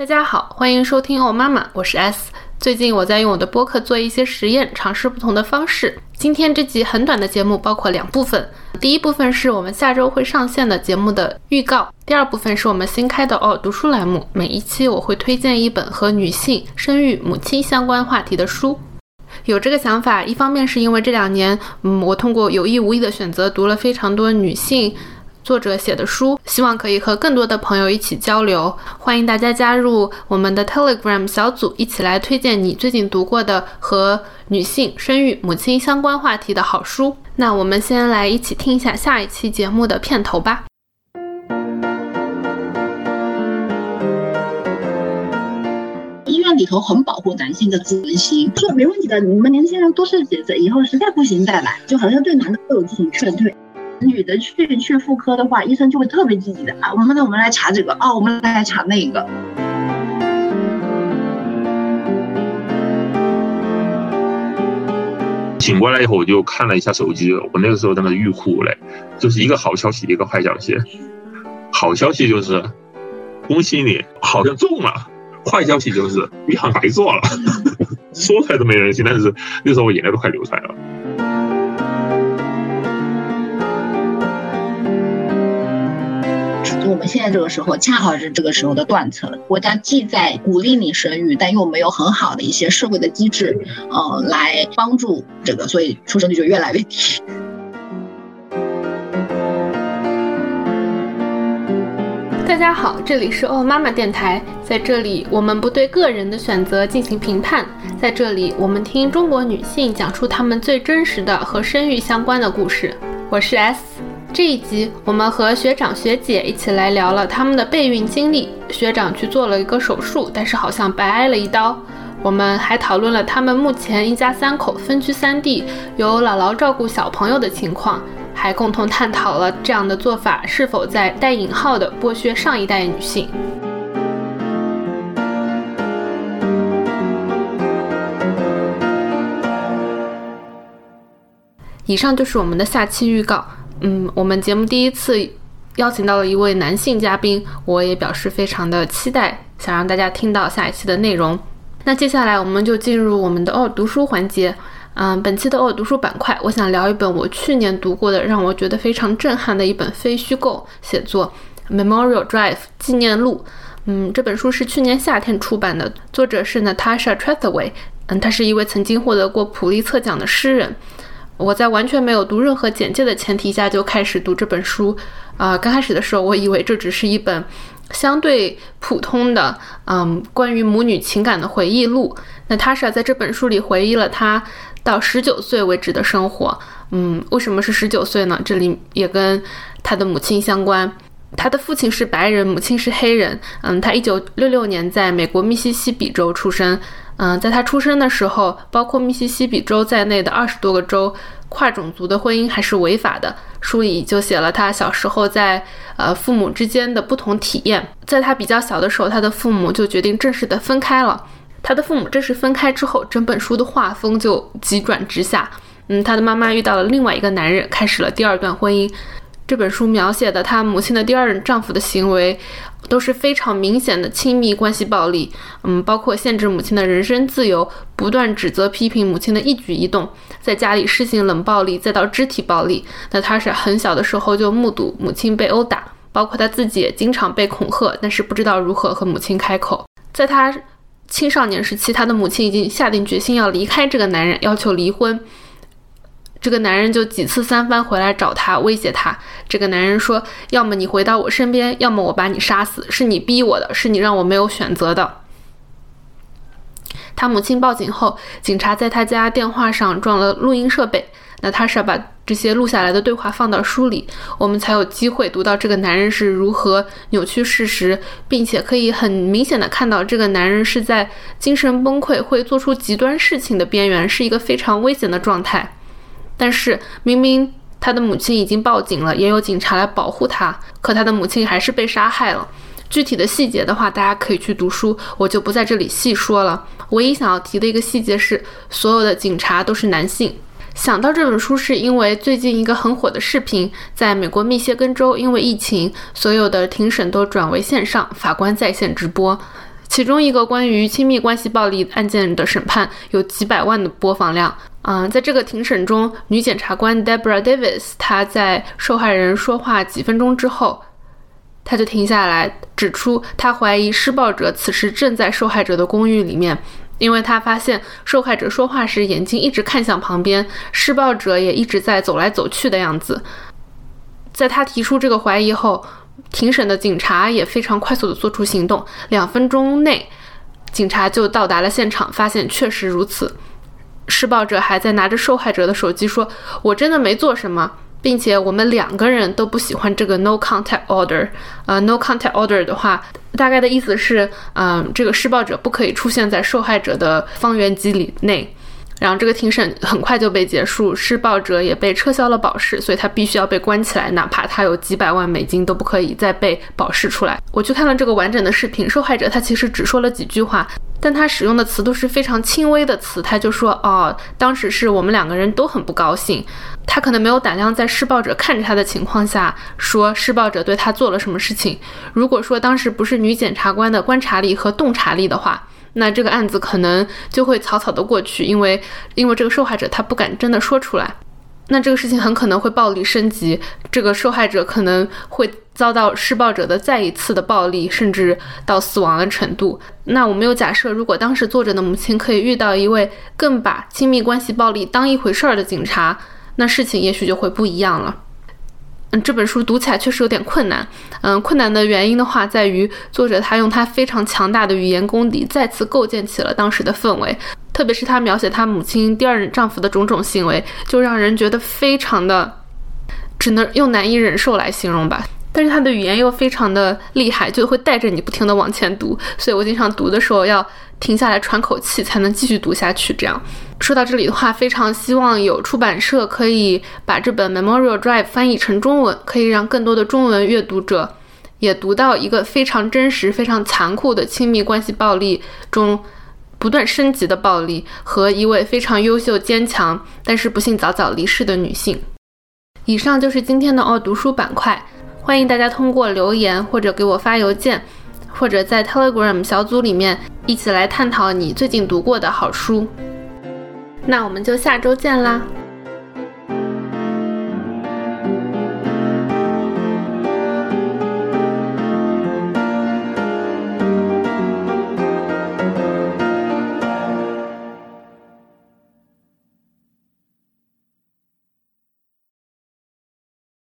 大家好，欢迎收听哦妈妈，我是 S。最近我在用我的播客做一些实验，尝试不同的方式。今天这集很短的节目包括两部分，第一部分是我们下周会上线的节目的预告，第二部分是我们新开的哦读书栏目。每一期我会推荐一本和女性、生育、母亲相关话题的书。有这个想法，一方面是因为这两年，嗯，我通过有意无意的选择读了非常多女性。作者写的书，希望可以和更多的朋友一起交流。欢迎大家加入我们的 Telegram 小组，一起来推荐你最近读过的和女性、生育、母亲相关话题的好书。那我们先来一起听一下下一期节目的片头吧。医院里头很保护男性的自尊心，说没问题的，你们年轻人多试几次，以后实在不行再来，就好像对男的都有这种劝退。女的去去妇科的话，医生就会特别积极的啊，我们呢，我们来查这个啊，我们来查那个。醒过来以后，我就看了一下手机，我那个时候在那欲哭无泪，就是一个好消息，一个坏消息。好消息就是，恭喜你，好像中了；坏消息就是，你好像白做了。说出来都没人信，但是那时候我眼泪都快流出来了。现在这个时候恰好是这个时候的断层，国家既在鼓励你生育，但又没有很好的一些社会的机制，呃，来帮助这个，所以出生率就越来越低。大家好，这里是哦妈妈电台，在这里我们不对个人的选择进行评判，在这里我们听中国女性讲出她们最真实的和生育相关的故事。我是 S。这一集，我们和学长学姐一起来聊了他们的备孕经历。学长去做了一个手术，但是好像白挨了一刀。我们还讨论了他们目前一家三口分居三地，由姥姥照顾小朋友的情况，还共同探讨了这样的做法是否在带引号的剥削上一代女性。以上就是我们的下期预告。嗯，我们节目第一次邀请到了一位男性嘉宾，我也表示非常的期待，想让大家听到下一期的内容。那接下来我们就进入我们的哦读书环节。嗯，本期的哦读书板块，我想聊一本我去年读过的，让我觉得非常震撼的一本非虚构写作《Memorial Drive 纪念录》。嗯，这本书是去年夏天出版的，作者是 Natasha Trethewey。嗯，他是一位曾经获得过普利策奖的诗人。我在完全没有读任何简介的前提下就开始读这本书，啊，刚开始的时候我以为这只是一本相对普通的，嗯，关于母女情感的回忆录。那塔莎在这本书里回忆了她到十九岁为止的生活，嗯，为什么是十九岁呢？这里也跟她的母亲相关，她的父亲是白人，母亲是黑人，嗯，她一九六六年在美国密西西比州出生。嗯，在他出生的时候，包括密西西比州在内的二十多个州，跨种族的婚姻还是违法的。书里就写了他小时候在呃父母之间的不同体验。在他比较小的时候，他的父母就决定正式的分开了。他的父母正式分开之后，整本书的画风就急转直下。嗯，他的妈妈遇到了另外一个男人，开始了第二段婚姻。这本书描写的他母亲的第二任丈夫的行为。都是非常明显的亲密关系暴力，嗯，包括限制母亲的人身自由，不断指责批评母亲的一举一动，在家里施行冷暴力，再到肢体暴力。那他是很小的时候就目睹母亲被殴打，包括他自己也经常被恐吓，但是不知道如何和母亲开口。在他青少年时期，他的母亲已经下定决心要离开这个男人，要求离婚。这个男人就几次三番回来找他，威胁他。这个男人说：“要么你回到我身边，要么我把你杀死。是你逼我的，是你让我没有选择的。”他母亲报警后，警察在他家电话上装了录音设备。那他是要把这些录下来的对话放到书里，我们才有机会读到这个男人是如何扭曲事实，并且可以很明显的看到这个男人是在精神崩溃、会做出极端事情的边缘，是一个非常危险的状态。但是明明他的母亲已经报警了，也有警察来保护他，可他的母亲还是被杀害了。具体的细节的话，大家可以去读书，我就不在这里细说了。唯一想要提的一个细节是，所有的警察都是男性。想到这本书，是因为最近一个很火的视频，在美国密歇根州，因为疫情，所有的庭审都转为线上，法官在线直播。其中一个关于亲密关系暴力案件的审判有几百万的播放量。嗯，在这个庭审中，女检察官 Deborah Davis 她在受害人说话几分钟之后，她就停下来，指出她怀疑施暴者此时正在受害者的公寓里面，因为她发现受害者说话时眼睛一直看向旁边，施暴者也一直在走来走去的样子。在她提出这个怀疑后，庭审的警察也非常快速地做出行动，两分钟内，警察就到达了现场，发现确实如此。施暴者还在拿着受害者的手机说：“我真的没做什么，并且我们两个人都不喜欢这个 no contact order。呃，no contact order 的话，大概的意思是，嗯，这个施暴者不可以出现在受害者的方圆几里内。”然后这个庭审很快就被结束，施暴者也被撤销了保释，所以他必须要被关起来，哪怕他有几百万美金都不可以再被保释出来。我去看了这个完整的视频，受害者他其实只说了几句话，但他使用的词都是非常轻微的词，他就说：“哦，当时是我们两个人都很不高兴。”他可能没有胆量在施暴者看着他的情况下说施暴者对他做了什么事情。如果说当时不是女检察官的观察力和洞察力的话，那这个案子可能就会草草的过去，因为因为这个受害者他不敢真的说出来，那这个事情很可能会暴力升级，这个受害者可能会遭到施暴者的再一次的暴力，甚至到死亡的程度。那我们又假设，如果当时作者的母亲可以遇到一位更把亲密关系暴力当一回事儿的警察，那事情也许就会不一样了。嗯，这本书读起来确实有点困难。嗯，困难的原因的话，在于作者他用他非常强大的语言功底，再次构建起了当时的氛围。特别是他描写他母亲第二任丈夫的种种行为，就让人觉得非常的，只能用难以忍受来形容吧。但是他的语言又非常的厉害，就会带着你不停的往前读。所以我经常读的时候要停下来喘口气，才能继续读下去。这样。说到这里的话，非常希望有出版社可以把这本《Memorial Drive》翻译成中文，可以让更多的中文阅读者也读到一个非常真实、非常残酷的亲密关系暴力中不断升级的暴力和一位非常优秀、坚强，但是不幸早早离世的女性。以上就是今天的哦读书板块，欢迎大家通过留言或者给我发邮件，或者在 Telegram 小组里面一起来探讨你最近读过的好书。那我们就下周见啦。